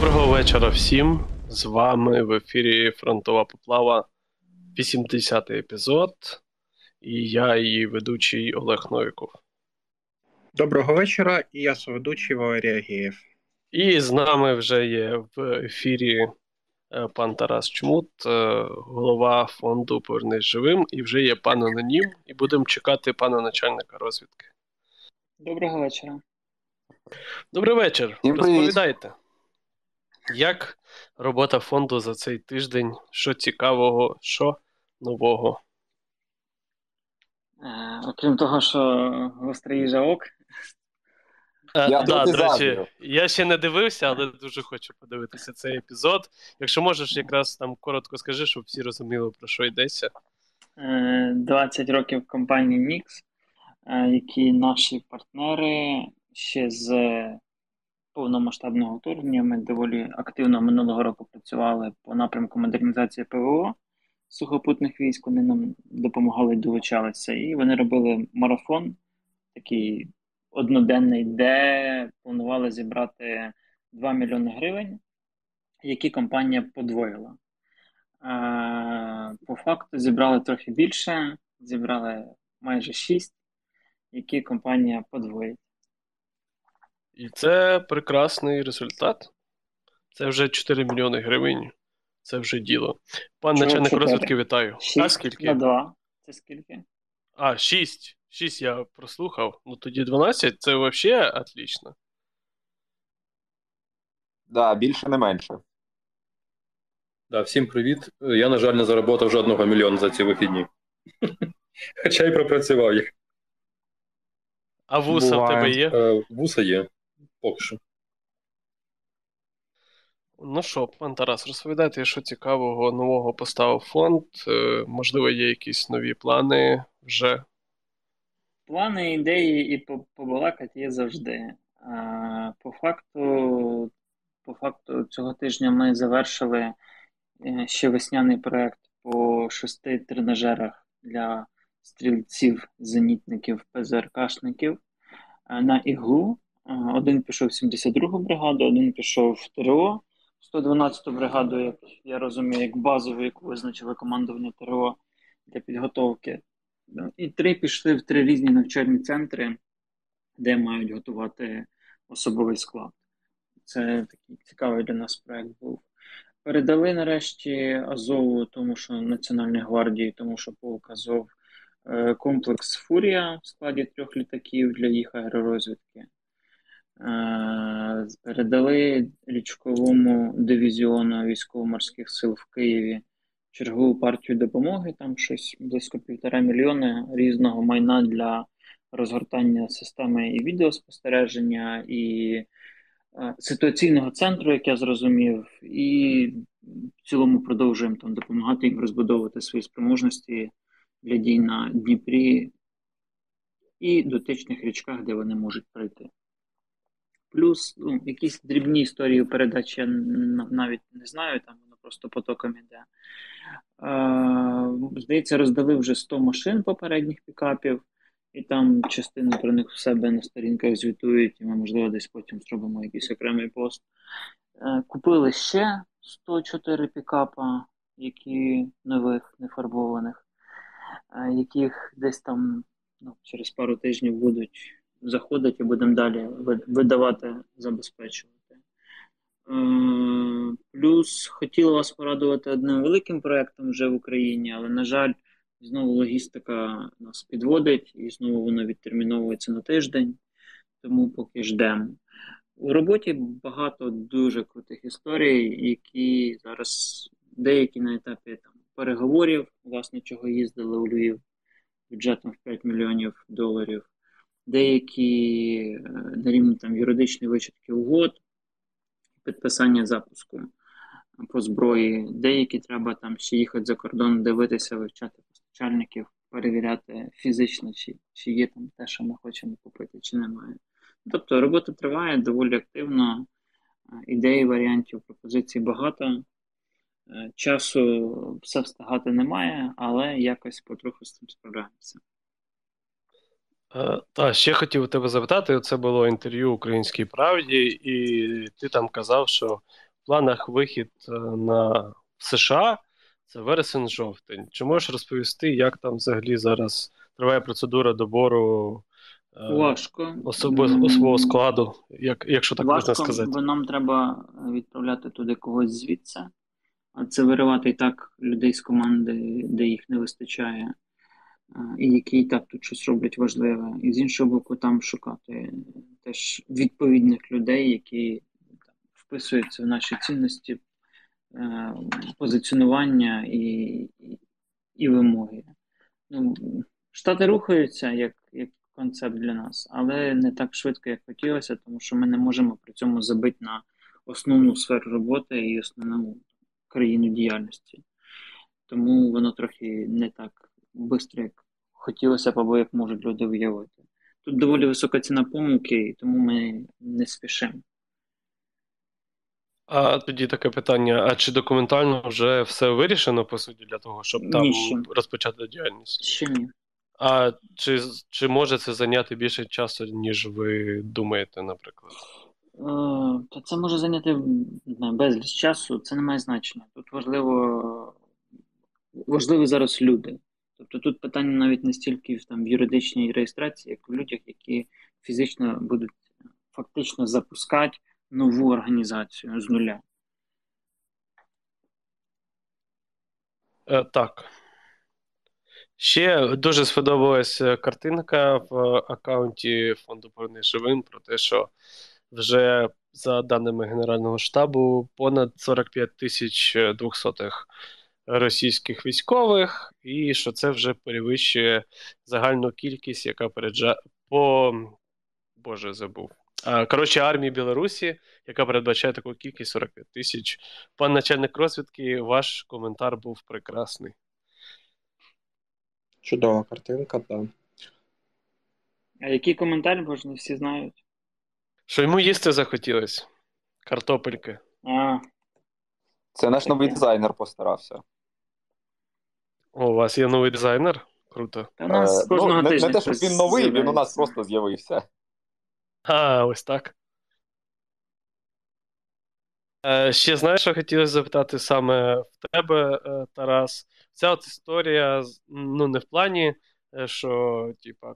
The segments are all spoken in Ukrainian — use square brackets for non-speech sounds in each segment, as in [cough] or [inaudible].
Доброго вечора всім. З вами в ефірі Фронтова Поплава, 80-й епізод. І я, її ведучий Олег Новіков. Доброго вечора, і я соведучий Валерій Агієв. І з нами вже є в ефірі е, пан Тарас Чмут, е, голова фонду Повернись живим, і вже є пан Анонім, і будемо чекати пана начальника розвідки. Доброго вечора. Добрий вечір. Розповідайте, як робота фонду за цей тиждень? Що цікавого, що нового? Е, окрім того, що гостра їжа. Е, Я да, до речі, я ще не дивився, але дуже хочу подивитися цей епізод. Якщо можеш, якраз там коротко скажи, щоб всі розуміли, про що йдеться. Е, 20 років компанії Nix, е, які наші партнери ще з повномасштабного вторгнення. Ми доволі активно минулого року працювали по напрямку модернізації ПВО сухопутних військ. Вони нам допомагали долучалися. І вони робили марафон, такий одноденний, де планували зібрати 2 мільйони гривень, які компанія подвоїла. По факту зібрали трохи більше, зібрали майже 6, які компанія подвоїть. І це прекрасний результат. Це вже 4 мільйони гривень. Це вже діло. Пан Чого начальник чотири? розвідки, вітаю. А 6 скільки? на 2. Це скільки? А, 6. 6 я прослухав. Ну тоді 12 це взагалі отлично. Да, більше не менше. Да, всім привіт. Я, на жаль, не заработав жодного мільйона за ці вихідні. [laughs] Хоча й пропрацював їх. А вуса в тебе є? Е, Вуса є, поки що. Ну що, пан Тарас, розповідайте, що цікавого нового поставив фонд. Е, Можливо, є якісь нові плани вже. Плани, ідеї і побалакати є завжди. По факту, по факту, цього тижня ми завершили е, ще весняний проект по шести тренажерах для стрільців, зенітників, ПЗРКшників е, на іглу. Е, Один пішов в 72-гу бригаду, один пішов в ТРО, 112-ту бригаду, як я розумію, як базову, яку визначили командування ТРО для підготовки. Ну, І три пішли в три різні навчальні центри, де мають готувати особовий склад. Це такий цікавий для нас проект був. Передали нарешті Азову, тому що Національній гвардії, тому що полк Азов е, комплекс Фурія в складі трьох літаків для їх аеророзвідки. Е, Передали річковому дивізіону військово-морських сил в Києві чергову партію допомоги, там щось близько півтора мільйона різного майна для розгортання системи і відеоспостереження, і е, ситуаційного центру, як я зрозумів, і в цілому продовжуємо там допомагати їм розбудовувати свої спроможності для дій на Дніпрі і дотичних річках, де вони можуть пройти. Плюс ну, якісь дрібні історії передачі я навіть не знаю, там воно просто потоком іде. Е, Здається, роздали вже 100 машин попередніх пікапів, і там частину про них в себе на сторінках звітують, і ми, можливо, десь потім зробимо якийсь окремий пост. Е, Купили ще 104 пікапа, які нових, нефарбованих, е, яких десь там ну, через пару тижнів будуть заходити і будемо далі видавати, забезпечувати. Е, Плюс хотіла вас порадувати одним великим проектом вже в Україні, але, на жаль, знову логістика нас підводить, і знову воно відтерміновується на тиждень, тому поки ждемо. У роботі багато дуже крутих історій, які зараз деякі на етапі там, переговорів, власне, чого їздили у Львів бюджетом в 5 мільйонів доларів, деякі е, на рівні там, юридичної вичатки угод, підписання запуску по зброї, деякі треба там ще їхати за кордон, дивитися, вивчати постачальників, перевіряти фізично, чи, чи є там те, що ми хочемо купити, чи немає. Тобто робота триває доволі активно, е, ідей, варіантів, пропозицій багато. Е, Часу все встигати немає, але якось потроху з цим справляємося. Е, Та, ще хотів у тебе запитати: це було інтерв'ю Українській правді, і ти там казав, що в планах вихід е, на США. Це вересень-жовтень. Чи можеш розповісти, як там взагалі зараз триває процедура добору е, Важко. особо, М, особового складу, як, якщо так можна сказати? бо нам треба відправляти туди когось звідси, а це виривати і так людей з команди, де їх не вистачає, і які і так тут щось роблять важливе. І з іншого боку, там шукати теж відповідних людей, які там, вписуються в наші цінності, е, позиціонування і, і, вимоги. Ну, Штати рухаються як, як концепт для нас, але не так швидко, як хотілося, тому що ми не можемо при цьому забити на основну сферу роботи і основну країну діяльності. Тому воно трохи не так швидко, як хотілося б, або як можуть люди уявити. Тут доволі висока ціна помилки, і тому ми не спішимо. А тоді таке питання: а чи документально вже все вирішено, по суті, для того, щоб там Ні, ще. розпочати діяльність? Ще ні. А чи, чи може це зайняти більше часу, ніж ви думаєте, наприклад? Е, Та це може зайняти безліч часу, це не має значення. Тут важливо, важливі зараз люди. Тобто тут питання навіть не стільки в, там, в юридичній реєстрації, як в людях, які фізично будуть фактично запускати нову організацію з нуля. Е, так. Ще дуже сподобалась е, картинка в аккаунті фонду «Повернись живим про те, що вже за даними Генерального штабу понад 45 тисяч двохсотих російських військових, і що це вже перевищує загальну кількість, яка переджа по Боже, забув. Коротше, армії Білорусі, яка передбачає таку кількість 45 тисяч. Пан начальник розвідки, ваш коментар був прекрасний. Чудова картинка, так. А який коментар, бо ж не всі знають? Що йому їсти захотілося? Картопельки. А, Це наш новий дизайнер постарався. О, у вас є новий дизайнер? Круто. та у нас Е, кожного ну, не, тижня. не те, щоб він новий, він у нас просто з'явився. А, ось так. Е, ще знаєш, що хотілося запитати саме в тебе, е, Тарас. Ця от історія, ну, не в плані, е, що, типа,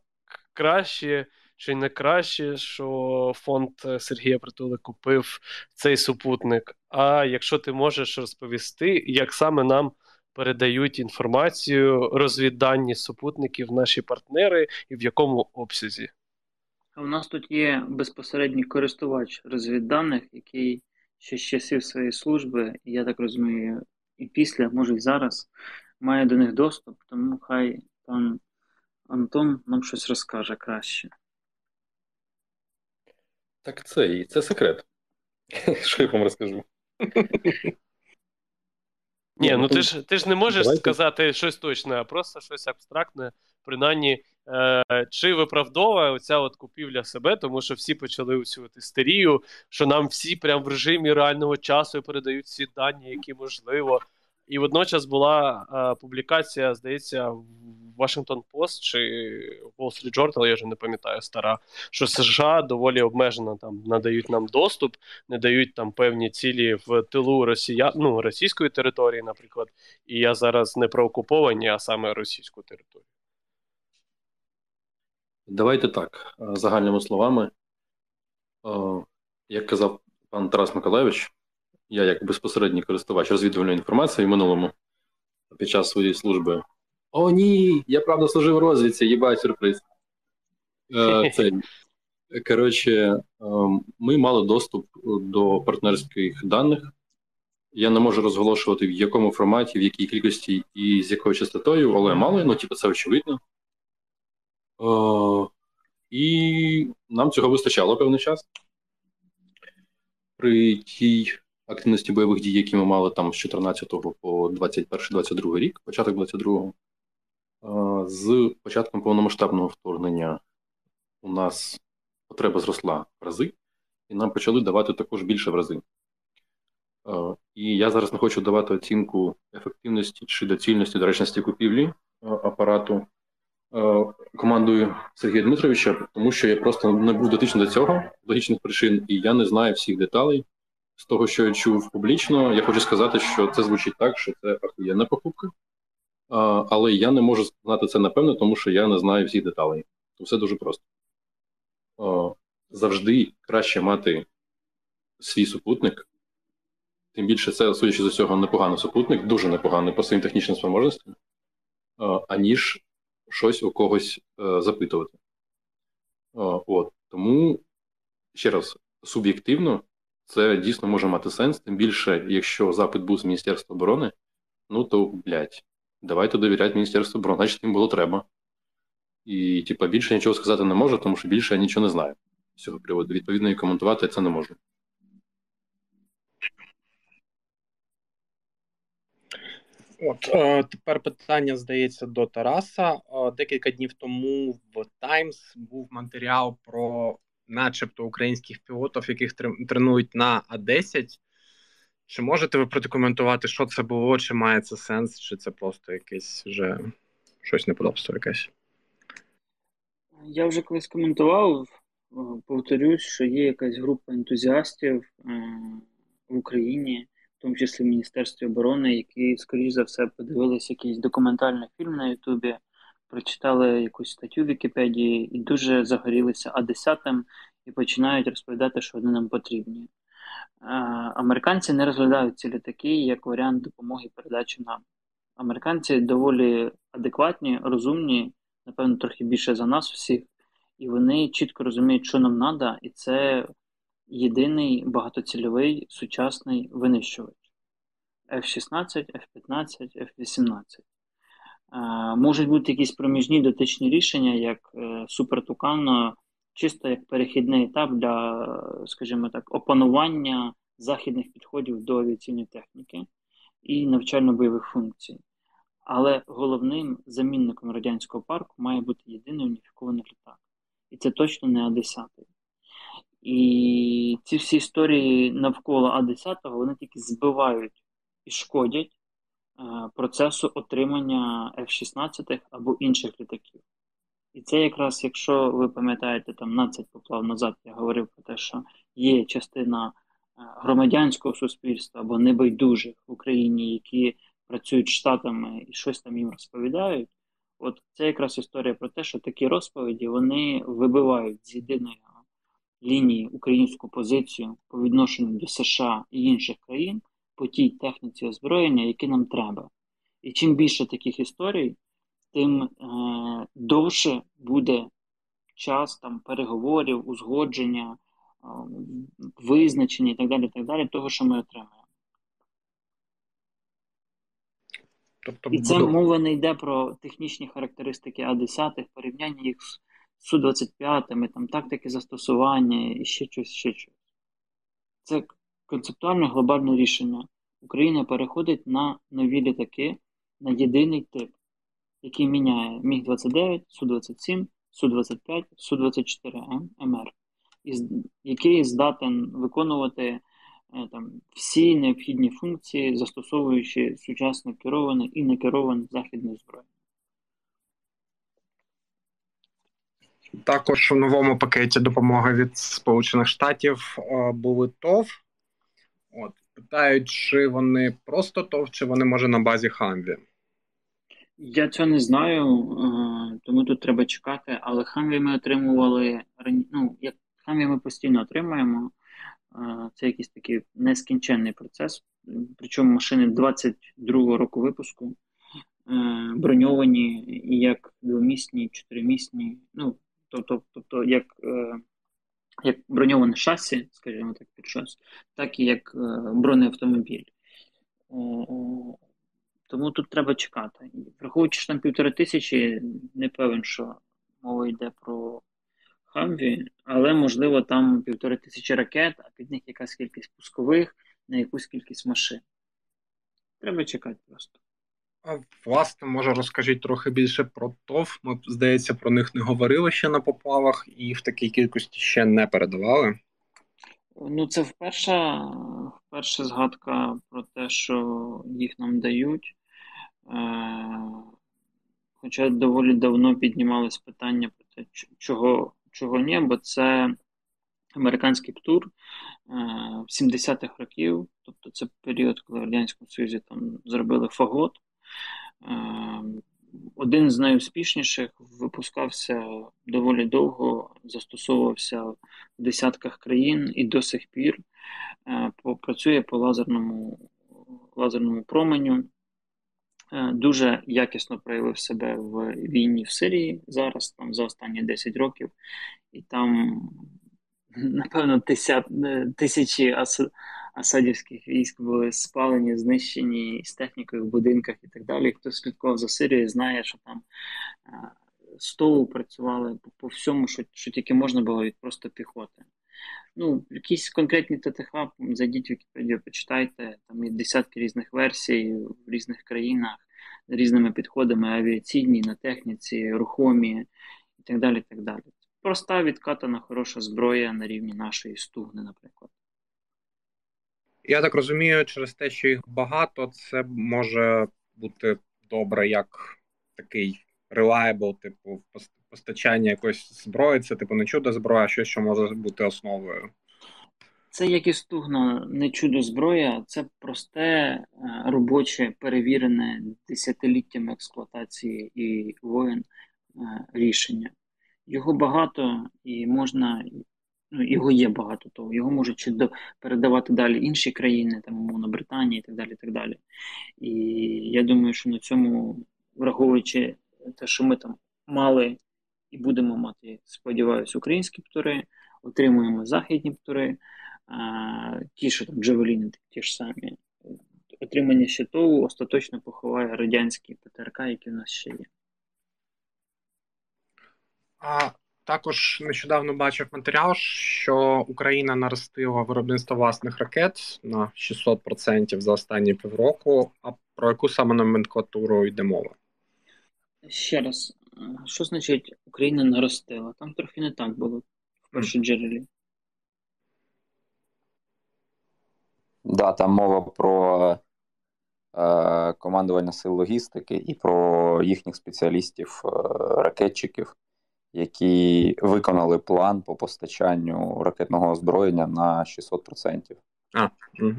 краще чи не краще, що фонд Сергія Притули купив цей супутник. А якщо ти можеш розповісти, як саме нам передають інформацію, розвіддані супутників наші партнери і в якому обсязі? У нас тут є безпосередній користувач розвідданих, який ще з часів своєї служби, і я так розумію, і після, може, і зараз, має до них доступ, тому хай пан Антон нам щось розкаже краще. Так це і це секрет. [laughs] Що я вам розкажу? [laughs] Ні, ну ти ж ти ж не можеш Давайте. сказати щось точне, а просто щось абстрактне, принаймні, е, чи виправдовує оця от купівля себе, тому що всі почали цю істерію, що нам всі прям в режимі реального часу передають всі дані, які можливо. І водночас була е, публікація, здається, в Washington Post чи Wall Street Journal, я вже не пам'ятаю, стара, що США доволі обмежено там надають нам доступ, не дають там певні цілі в тилу росія... ну, російської території, наприклад. І я зараз не про окуповані, а саме російську територію. Давайте так, е, загальними словами. Е, Як казав пан Тарас Миколайович, я як безпосередній користувач розвідувальної інформації в минулому під час своєї служби. О, ні! Я правда служив у розвідці, їбать сюрприз. Е, [laughs] Це, коротше, е, ми мали доступ до партнерських даних. Я не можу розголошувати в якому форматі, в якій кількості і з якою частотою, але мали, ну, типу, це очевидно. Е, і нам цього вистачало певний час. При тій активності бойових дій, які ми мали там з 14 по 21-22 рік, початок 22-го, е, з початком повномасштабного вторгнення у нас потреба зросла в рази, і нам почали давати також більше в рази. І я зараз не хочу давати оцінку ефективності чи доцільності, доречності купівлі апарату командою Сергія Дмитровича, тому що я просто не був дотичний до цього логічних причин, і я не знаю всіх деталей, з того, що я чув публічно, я хочу сказати, що це звучить так, що це ахуєнна покупка. А, але я не можу знати це напевно, тому що я не знаю всіх деталей. То все дуже просто. А, завжди краще мати свій супутник. Тим більше це, судячи з усього, непоганий супутник, дуже непоганий по своїм технічним спроможностям, аніж щось у когось а, запитувати. От. Тому, ще раз, суб'єктивно, це дійсно може мати сенс, тим більше, якщо запит був з Міністерства оборони, ну то, блядь, давайте довіряти Міністерству оборони, значить їм було треба. І, типа, більше нічого сказати не можу, тому що більше я нічого не знаю з цього приводу. Відповідно, і коментувати це не можу. От е, тепер питання здається до Тараса. Е, декілька днів тому в Times був матеріал про, начебто, українських пілотів, яких тренують на А10. Чи можете ви прокоментувати, що це було, чи має це сенс, чи це просто якесь вже щось неподобство якесь? Я вже колись коментував. Е, повторюсь, що є якась група ентузіастів е, в Україні, в тому числі в Міністерстві оборони, які, скоріш за все, подивилися якийсь документальний фільм на Ютубі, прочитали якусь статтю в Вікіпедії і дуже загорілися А10 і починають розповідати, що вони нам потрібні. Американці не розглядають ці літаки як варіант допомоги передачі нам. Американці доволі адекватні, розумні, напевно, трохи більше за нас всіх, і вони чітко розуміють, що нам треба, і це єдиний багатоцільовий сучасний винищувач F-16, F-15, F-18. Можуть бути якісь проміжні дотичні рішення, як е, Супертукан, чисто як перехідний етап для, скажімо так, опанування західних підходів до авіаційної техніки і навчально-бойових функцій. Але головним замінником радянського парку має бути єдиний уніфікований літак. І це точно не А-10. І ці всі історії навколо А-10 вони тільки збивають і шкодять е, процесу отримання F-16 або інших літаків. І це якраз, якщо ви пам'ятаєте, там 12 поплав назад я говорив про те, що є частина е, громадянського суспільства або небайдужих в Україні, які працюють штатами і щось там їм розповідають. От це якраз історія про те, що такі розповіді вони вибивають з єдиної лінії українську позицію по відношенню до США і інших країн по тій техніці озброєння, які нам треба. І чим більше таких історій, тим е, довше буде час там переговорів, узгодження, е, визначення і так далі, так далі, того, що ми отримаємо. Тобто, І це мова не йде про технічні характеристики А-10, порівняння їх з Су-25, там тактики застосування і ще щось, ще щось. Це концептуально глобальне рішення. Україна переходить на нові літаки, на єдиний тип який міняє Міг-29, Су-27, Су-25, Су-24 МР, який здатен виконувати е, там, всі необхідні функції, застосовуючи сучасно кероване і некероване західне зброї. Також у новому пакеті допомоги від Сполучених Штатів е, були ТОВ. Питають, чи вони просто ТОВ, чи вони може на базі Хамві. Я цього не знаю, е, тому тут треба чекати. Але хамві ми отримували ну, як хамві ми постійно отримуємо. Е, це якийсь такий нескінченний процес. Причому машини 22-го року випуску е, броньовані як двомісні, чотиримісні. Ну, тобто, тобто як як броньоване шасі, скажімо так, під щось, так і як бронеавтомобіль. Тому тут треба чекати. Враховуючи що там півтори тисячі, не певен, що мова йде про Хамві, але можливо там півтори тисячі ракет, а під них якась кількість пускових на якусь кількість машин. Треба чекати просто. Власне, може розкажіть трохи більше про ТОВ. Ми, здається, про них не говорили ще на поплавах і в такій кількості ще не передавали. Ну, це вперше, вперше згадка про те, що їх нам дають. Е, хоча доволі давно піднімалось питання про те, чого чого ні, бо це американський птур в 70-х років, тобто це період, коли в Радянському Союзі там зробили фагот. Один з найуспішніших випускався доволі довго, застосовувався в десятках країн і до сих пір працює по лазерному лазерному променю. Дуже якісно проявив себе в війні в Сирії зараз, там за останні 10 років, і там напевно, тисячі ас, асадівських військ були спалені, знищені з технікою в будинках і так далі. Хто слідкував за Сирією, знає, що там столу працювали по, всьому, що що тільки можна було від просто піхоти. Ну, якісь конкретні ТТХ, зайдіть в Вікіпедію, почитайте, там є десятки різних версій в різних країнах, з різними підходами авіаційні, на техніці, рухомі і так далі. Так далі проста відкатана хороша зброя на рівні нашої стугни, наприклад. Я так розумію, через те, що їх багато, це може бути добре як такий reliable, типу, постачання якоїсь зброї, це типу не чудо зброя, а щось, що може бути основою. Це як і стугна, не чудо зброя, це просте, е, робоче, перевірене десятиліттями експлуатації і воєн е, рішення. Його багато і можна, його є багато того, його можуть передавати далі інші країни, там, умовно, Британія і так далі. І так далі. І я думаю, що на цьому, враховуючи те, що ми там мали і будемо мати, сподіваюся, українські птури, отримуємо західні птури, а, ті, що там Джавеліни, ті ж самі. Отримання щитову остаточно поховає радянські ПТРК, які в нас ще є. А також нещодавно бачив матеріал, що Україна наростила виробництво власних ракет на 600% за останні півроку. А про яку саме номенклатуру йде мова? Ще раз, що значить Україна наростила? Там трохи не так було в першоджерелі. Так, да, там мова про е, командування сил логістики і про їхніх спеціалістів, е, ракетчиків які виконали план по постачанню ракетного озброєння на 600%. А, угу.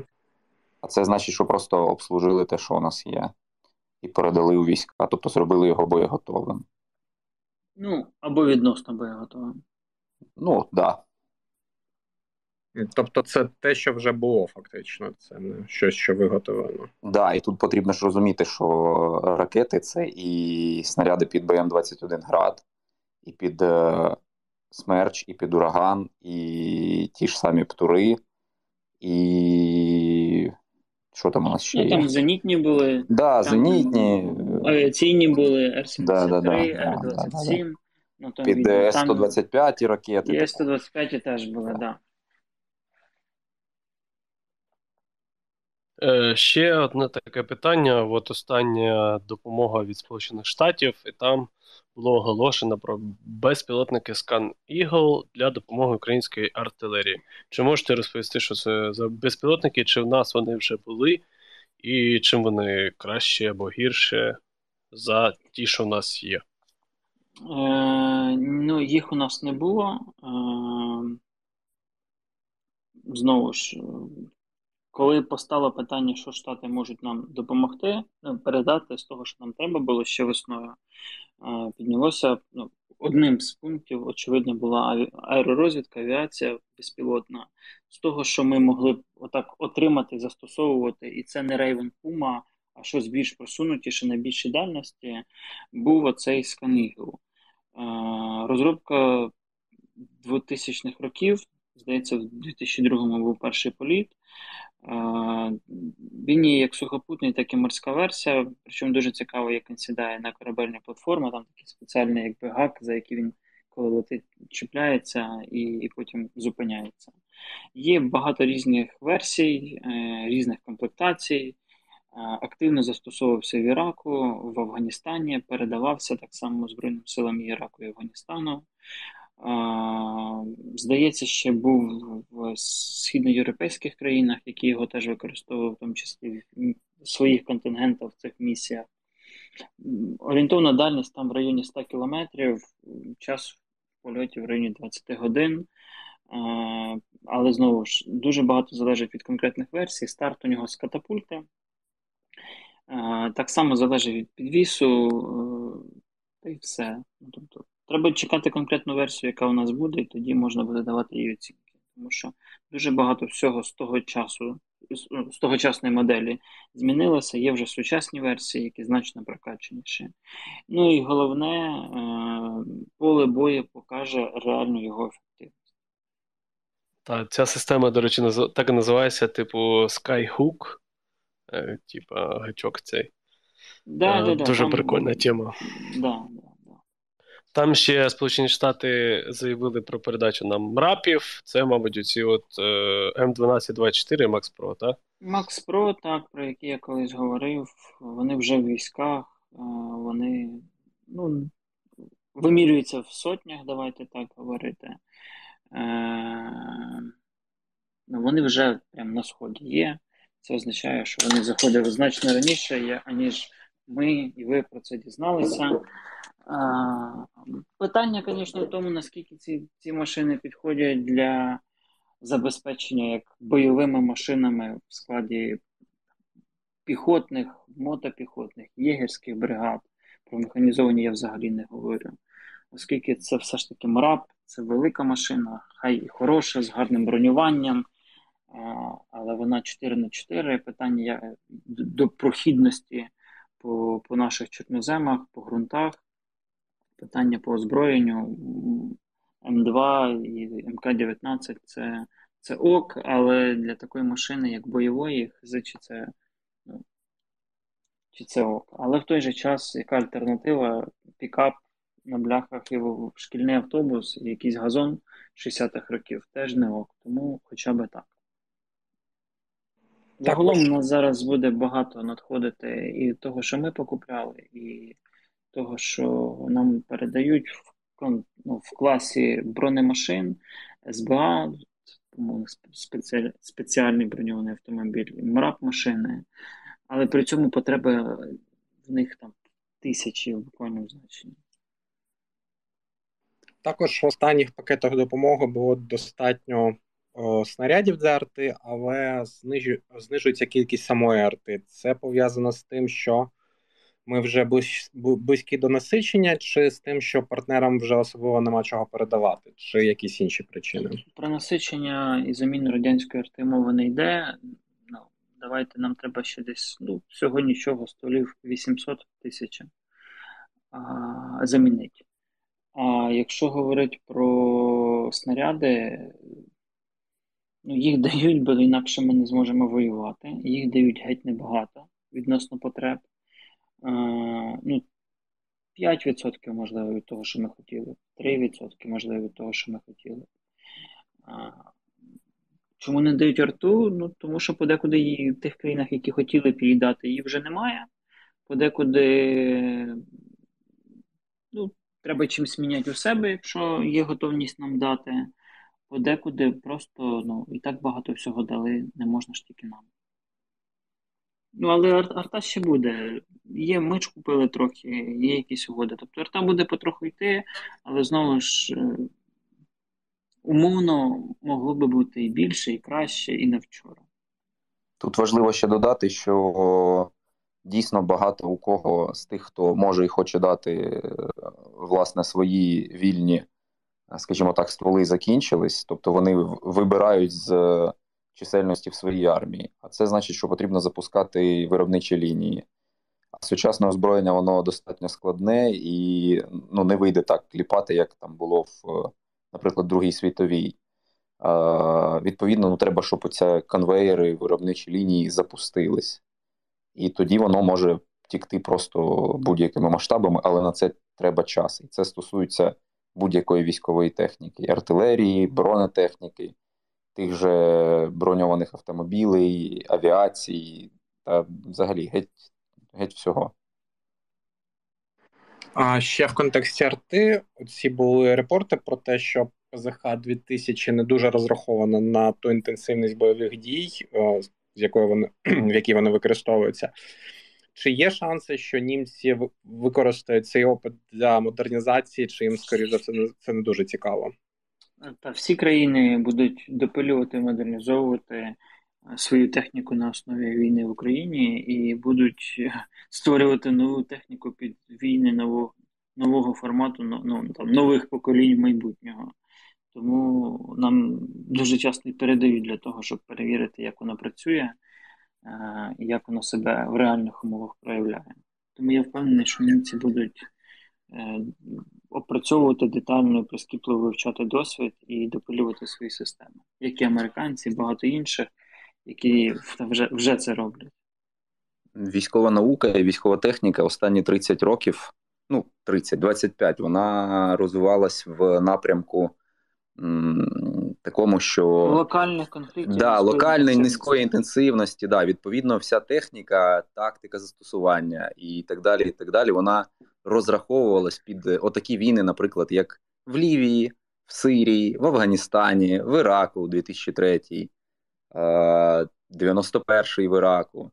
а це значить, що просто обслужили те, що у нас є, і передали у війська, тобто зробили його боєготовим. Ну, або відносно боєготовим. Ну, так. Да. Тобто це те, що вже було, фактично, це не щось, що виготовлено. Так, да, і тут потрібно ж розуміти, що ракети це і снаряди під БМ-21 град, і під е, смерч, і під ураган, і ті ж самі птури, і. Що там у нас ще? Ну, там зенітні були. Да, там зенітні. Авіаційні були Р-73, да, да, да, Р-27. Ну, там Під С-125 ракети. І С-125 теж були, так. Да. Е, ще одне таке питання: от остання допомога від Сполучених Штатів, і там було оголошено про безпілотники Scan Eagle для допомоги української артилерії. Чи можете розповісти, що це за безпілотники? Чи в нас вони вже були, і чим вони краще або гірше за ті, що в нас є? Е, Ну, їх у нас не було. Е, Знову ж, коли постало питання, що Штати можуть нам допомогти, ну, передати з того, що нам треба було ще весною, піднялося ну, одним з пунктів, очевидно, була аеророзвідка, авіація безпілотна. З того, що ми могли б отак отримати, застосовувати, і це не Raven Puma, а щось більш просунутіше на більшій дальності, був оцей сканігл. Розробка 2000-х років, здається, в 2002-му був перший політ. Він є як сухопутний, так і морська версія. Причому дуже цікаво, як він сідає на корабельну платформу. Там такий спеціальний якби гак, за який він коли летить, чіпляється і і потім зупиняється. Є багато різних версій, е, різних комплектацій. Активно застосовувався в Іраку, в Афганістані, передавався так само Збройним силам Іраку і Афганістану. Здається, ще був в східноєвропейських країнах, які його теж використовували, в тому числі в своїх контингентах в цих місіях. Орієнтовна дальність там в районі 100 кілометрів, час в польоті в районі 20 годин. Але знову ж дуже багато залежить від конкретних версій. Старт у нього з катапульти. Так само залежить від підвісу, та й все. Ну, тобто, Треба чекати конкретну версію, яка у нас буде, і тоді можна буде давати її оцінки. Тому що дуже багато всього з того часу, з тогочасної моделі змінилося. Є вже сучасні версії, які значно прокачаніші. Ну і головне, е, поле бою покаже реальну його ефективність. Так, ця система, до речі, так і називається, типу Skyhook, е, типа гачок цей. Да, да, Дуже там, прикольна тема. Да, да. Там ще Сполучені Штати заявили про передачу нам МРАПів. Це, мабуть, оці от е, М1224 Max Pro, так? Max Pro, так, про які я колись говорив, вони вже в військах, е, вони ну, вимірюються в сотнях, давайте так говорити. Е, ну, Вони вже прямо на сході є. Це означає, що вони заходили значно раніше, аніж ми і ви про це дізналися. Питання, звісно, в тому, наскільки ці ці машини підходять для забезпечення як бойовими машинами в складі піхотних, мотопіхотних, єгерських бригад. Про механізовані я взагалі не говорю. Оскільки це все ж таки МРАП, це велика машина, хай і хороша, з гарним бронюванням, але вона 4 на 4 Питання до прохідності по, по наших чорноземах, по ґрунтах питання по озброєнню М2 і МК-19 це це ок, але для такої машини, як бойової, чи це ну, чи це ок. Але в той же час яка альтернатива? Пікап на бляхах і шкільний автобус, і якийсь газон 60-х років теж не ок. Тому хоча б так. Загалом у нас зараз буде багато надходити і того, що ми покупляли, і того, що нам передають в ну, в класі бронемашин, СБА, спеціаль, спеціальний броньований автомобіль, мрап машини, але при цьому потреби в них там тисячі в буквальному значенні. Також в останніх пакетах допомоги було достатньо о, снарядів для арти, але знижується кількість самої арти. Це пов'язано з тим, що ми вже близькі до насичення, чи з тим, що партнерам вже особливо нема чого передавати, чи якісь інші причини? Про насичення і заміну радянської мови не йде. Ну, Давайте нам треба ще десь ну, всього нічого, столів 800 тисяч замінити. А якщо говорити про снаряди, ну, їх [laughs] дають, бо інакше ми не зможемо воювати. Їх дають геть небагато відносно потреб ну, 5% можливо від того, що ми хотіли, 3% можливо від того, що ми хотіли. Чому не дають арту? Ну, Тому що подекуди її в тих країнах, які хотіли б її дати, її вже немає. Подекуди ну, треба чимось міняти у себе, якщо є готовність нам дати. Подекуди просто ну, і так багато всього дали, не можна ж тільки нам. Ну, але арта ще буде. Є, ми ж купили трохи, є якісь угоди. Тобто арта буде потроху йти, але знову ж е, умовно могло би бути і більше, і краще, і не вчора. Тут важливо ще додати, що дійсно багато у кого з тих, хто може і хоче дати е, власне свої вільні, скажімо так, стволи закінчились, тобто вони вибирають з чисельності в своїй армії. А це значить, що потрібно запускати виробничі лінії. А сучасне озброєння воно достатньо складне і ну, не вийде так кліпати, як там було в, наприклад, Другій світовій. А, Відповідно, ну, треба, щоб оця конвейери, виробничі лінії запустились. І тоді воно може тікти просто будь-якими масштабами, але на це треба час. І це стосується будь-якої військової техніки, артилерії, бронетехніки тих же броньованих автомобілей, авіації та взагалі геть, геть всього. А ще в контексті арти ці були репорти про те, що ПЗХ 2000 не дуже розрахована на ту інтенсивність бойових дій, з якою вони [clears throat] в якій вони використовуються. Чи є шанси, що німці використають цей опит для модернізації, чи їм, скоріше це, це не дуже цікаво? Та всі країни будуть допилювати, модернізовувати е, свою техніку на основі війни в Україні і будуть створювати нову техніку під війни нового нового формату, ну, там, нових поколінь майбутнього. Тому нам дуже часто передають для того, щоб перевірити, як воно працює е, як воно себе в реальних умовах проявляє. Тому я впевнений, що німці будуть е, опрацьовувати детально, прискіпливо вивчати досвід і допилювати свої системи, як і американці, і багато інших, які вже, вже це роблять. Військова наука і військова техніка останні 30 років, ну 30-25, вона розвивалась в напрямку такому, що локальних конфліктів да, локальної низької інтенсивності, да, відповідно, вся техніка, тактика застосування і так далі. і так далі, Вона розраховувалась під отакі війни, наприклад, як в Лівії, в Сирії, в Афганістані, в Іраку у 2003, 91-й в Іраку.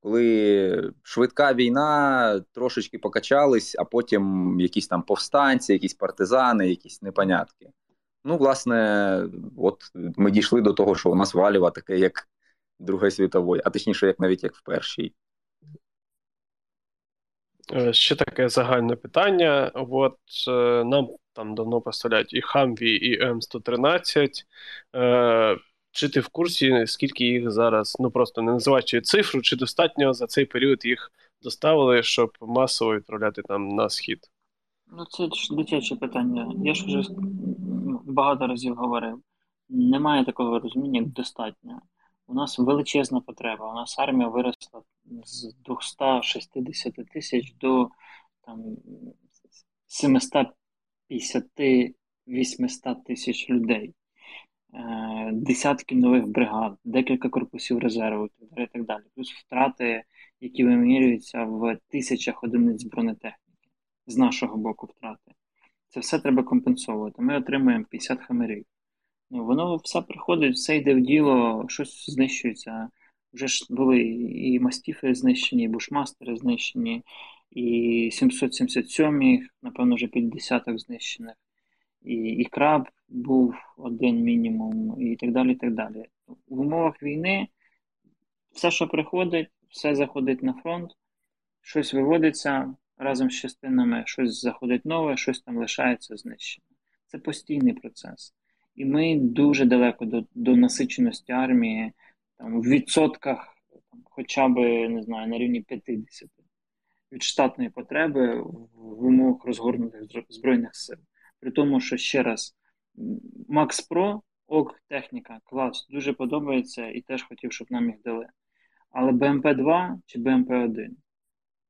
Коли швидка війна трошечки покачались, а потім якісь там повстанці, якісь партизани, якісь непонятки. Ну, власне, от ми дійшли до того, що у нас валіва таке, як Другої світової, а точніше, як навіть як в першій. Е, ще таке загальне питання. От е, нам там давно поставляють і Хамві, і М113. Е, чи ти в курсі, скільки їх зараз, ну просто не називаючи цифру, чи достатньо за цей період їх доставили, щоб масово відправляти там на схід? Ну, це ж дитяче питання. Я ж вже багато разів говорив. Немає такого розуміння, як достатньо. У нас величезна потреба. У нас армія виросла з 260 тисяч до там, 750-800 тисяч людей, е, десятки нових бригад, декілька корпусів резерву і так далі. Плюс втрати, які вимірюються в тисячах одиниць бронетехніки з нашого боку втрати. Це все треба компенсовувати. Ми отримуємо 50 хамерів. Ну, Воно все приходить, все йде в діло, щось знищується. Вже ж були і мастіфи знищені, і бушмастери знищені, і 777, напевно, вже під десяток знищених, і і краб був один мінімум, і так далі. і так далі. В умовах війни все, що приходить, все заходить на фронт, щось виводиться, разом з частинами щось заходить нове, щось там лишається знищене. Це постійний процес. І ми дуже далеко до до насиченості армії, там, в відсотках, хоча б не знаю, на рівні 50 від штатної потреби в умовах розгорнутих Збройних сил. При тому, що ще раз, Макс Про, ок, техніка, клас, дуже подобається і теж хотів, щоб нам їх дали. Але БМП-2 чи БМП-1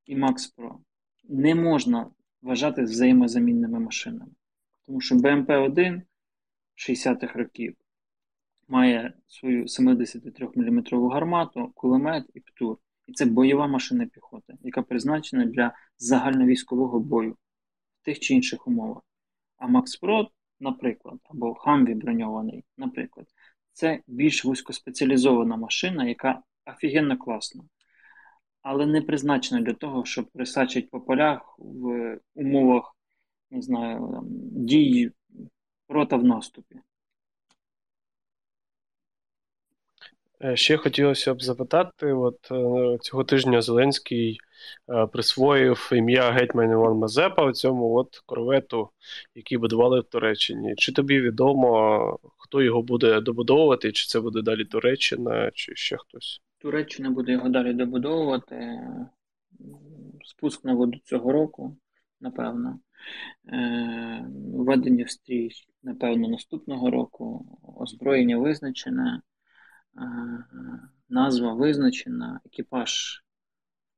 і Макс Про не можна вважати взаємозамінними машинами. Тому що БМП-1 60-х років має свою 73 мм гармату, кулемет і ПТУР. І це бойова машина піхоти, яка призначена для загальновійськового бою в тих чи інших умовах. А Макспрот, наприклад, або Хамві броньований, наприклад, це більш вузькоспеціалізована машина, яка офігенно класна але не призначена для того, щоб присачити по полях в умовах не знаю, дій рота в наступі. Ще хотілося б запитати: от е, цього тижня Зеленський е, присвоїв ім'я гетьман Іван Мазепа цьому от корвету, який будували в Туреччині. Чи тобі відомо, хто його буде добудовувати? Чи це буде далі Туреччина, чи ще хтось? Туреччина буде його далі добудовувати. Спуск на воду цього року, напевно. Е, введення в напевно, наступного року. Озброєння визначене, е, назва визначена, екіпаж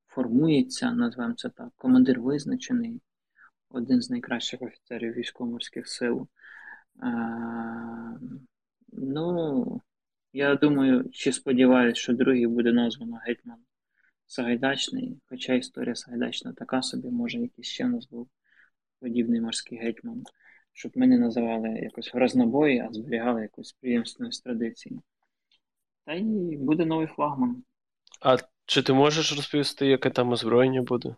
формується, назвемо це так. Командир визначений, один з найкращих офіцерів військово-морських сил. Е, ну, я думаю, чи сподіваюся, що другий буде названо Гетьман Сагайдачний, хоча історія Сагайдачна така собі, може, якийсь ще нас був подібний морський гетьман, щоб ми не називали якось в разнобої, а зберігали якусь приємственність традиції. Та й буде новий флагман. А чи ти можеш розповісти, яке там озброєння буде?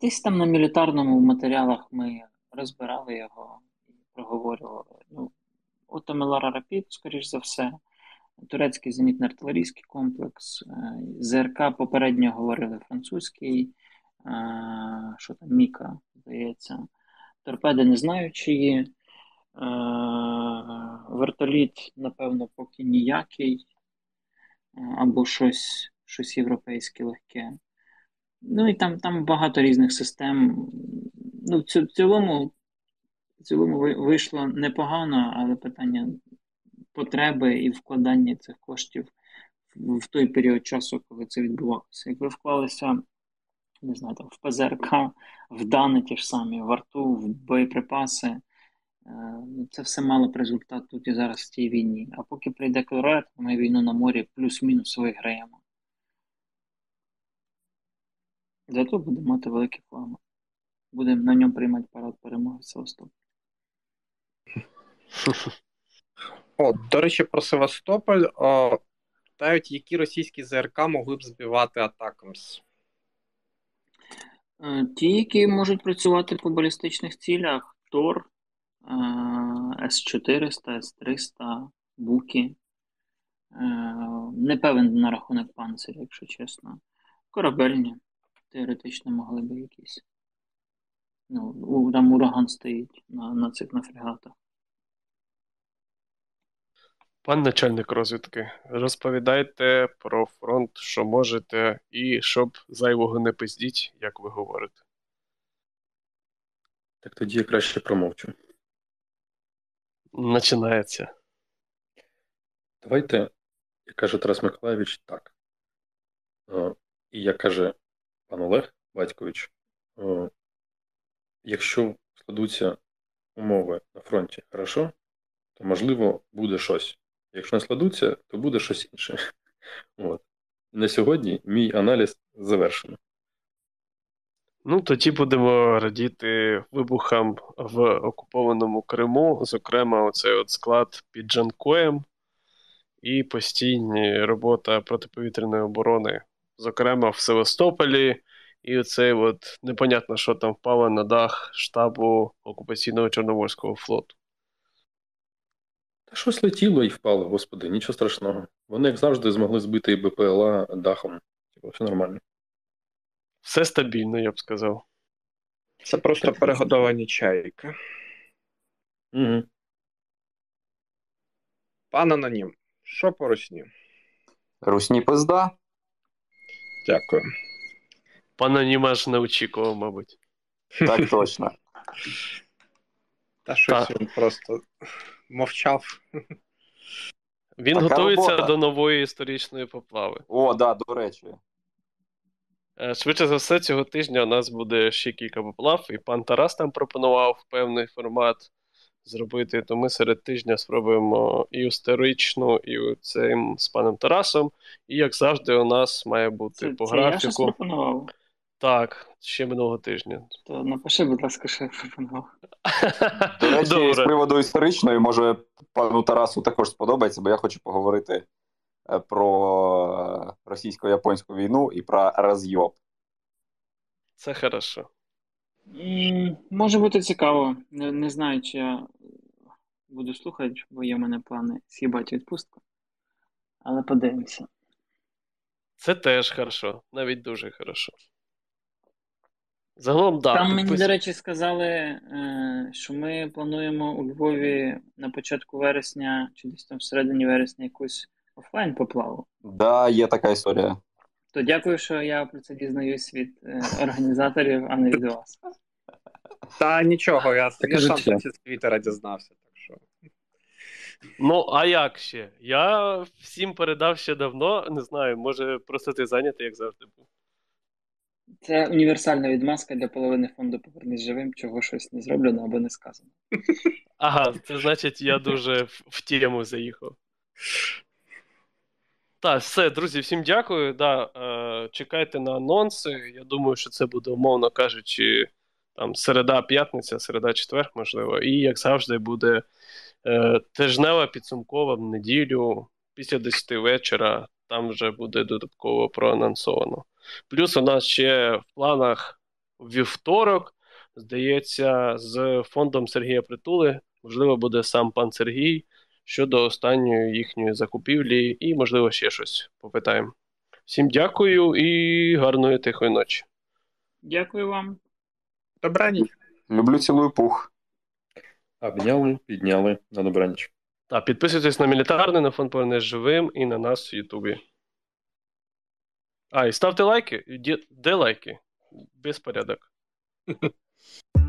Десь там на мілітарному матеріалах ми розбирали його і проговорювали. Ну, от Мелара Рапід, скоріш за все, турецький зенітно-артилерійський комплекс, е, ЗРК попередньо говорили французький, е, що там, Міка, здається. Торпеди не знаю, чиї. Е, вертоліт, напевно, поки ніякий, або щось щось європейське легке. Ну і там там багато різних систем. Ну, В цілому в цілому вийшло непогано, але питання потреби і вкладання цих коштів в той період часу, коли це відбувалося. Якби вклалися не знаю, там, в ПЗРК, в Дани ті ж самі, в арту, в боєприпаси, е, це все мало б результат тут і зараз в цій війні. А поки прийде Колорад, ми війну на морі плюс-мінус виграємо. Зато будемо мати великі флаги. Будемо на ньому приймати парад перемоги в Севастополі. О, до речі, про Севастополь. О, питають, які російські ЗРК могли б збивати атакамс? Е, ті, які можуть працювати по балістичних цілях: Тор, е, С-400, С-300, Буки. Е, не певен на рахунок панциря, якщо чесно. Корабельні теоретично могли би якісь. Ну, Там ураган стоїть на на цих на фрегатах. Пан начальник розвідки, розповідайте про фронт, що можете, і щоб зайвого не пиздіть, як ви говорите. Так тоді я краще промовчу. Починається. Давайте, як каже Тарас Миколаївич, так. І як каже пан Олег Батькович, якщо складуться умови на фронті хорошо, то можливо буде щось. Якщо не складуться, то буде щось інше. [laughs] От. На сьогодні мій аналіз завершено. Ну, тоді будемо радіти вибухам в окупованому Криму, зокрема, оцей от склад під Джанкоєм і постійні робота протиповітряної оборони, зокрема в Севастополі, і оцей от непонятно, що там впало на дах штабу окупаційного Чорноморського флоту. Та щось летіло і впало, господи, нічого страшного. Вони, як завжди, змогли збити БПЛА дахом. Типу, все нормально. Все стабільно, я б сказав. Це просто перегодовані чайки. Угу. Пан Анонім, що по русні? Русні пизда. Дякую. Пан Анім аж не очікував, мабуть. Так точно. Та щось він просто мовчав. Він така готується робота. до нової історичної поплави. О, да, до речі. Е, швидше за все, цього тижня у нас буде ще кілька поплав, і пан Тарас там пропонував певний формат зробити. То ми серед тижня спробуємо і історичну, і цим з паном Тарасом. І як завжди, у нас має бути це, по це графіку. Я пропонував. Так, ще минулого тижня. То напиши, будь ласка, що я пропонував. До речі, Добре. з приводу історичної, може, пану Тарасу також сподобається, бо я хочу поговорити про російсько-японську війну і про розйоб. Це хорошо. Може бути цікаво. Не, не знаю, чи я буду слухати, бо є в мене плани з'їбати відпустку. Але подивимося. Це теж хорошо, навіть дуже хорошо. Загалом, да. Там мені, до речі, сказали, е, що ми плануємо у Львові на початку вересня, чи десь там всередині вересня якусь офлайн поплаву. Да, є така історія. То дякую, що я про це дізнаюсь від е, організаторів, а не від вас. [laughs] Та нічого, я, я сам з Твіттера дізнався, так що. Ну, а як ще? Я всім передав ще давно, не знаю, може просто ти зайнятий, як завжди був. Це універсальна відмазка для половини фонду «Повернись живим, чого щось не зроблено або не сказано. Ага, це значить, я дуже в, в тему заїхав. Так, все, друзі, всім дякую. Да, е, Чекайте на анонси. Я думаю, що це буде, умовно кажучи, там середа, п'ятниця, середа, четвер, можливо. І, як завжди, буде е, тижнева підсумкова в неділю, після 10 вечора. Там вже буде додатково проанонсовано. Плюс у нас ще в планах вівторок, здається, з фондом Сергія Притули Можливо, буде сам пан Сергій щодо останньої їхньої закупівлі, і, можливо, ще щось попитаємо. Всім дякую і гарної тихої ночі. Дякую вам. Добраніч. Люблю цілую пух. Обняли, підняли на добраніч. Та підписуйтесь на мілітарний, на фонд «Повернись живим і на нас в Ютубі. А, і ставте лайки. Де, де лайки? Безпорядок. [laughs]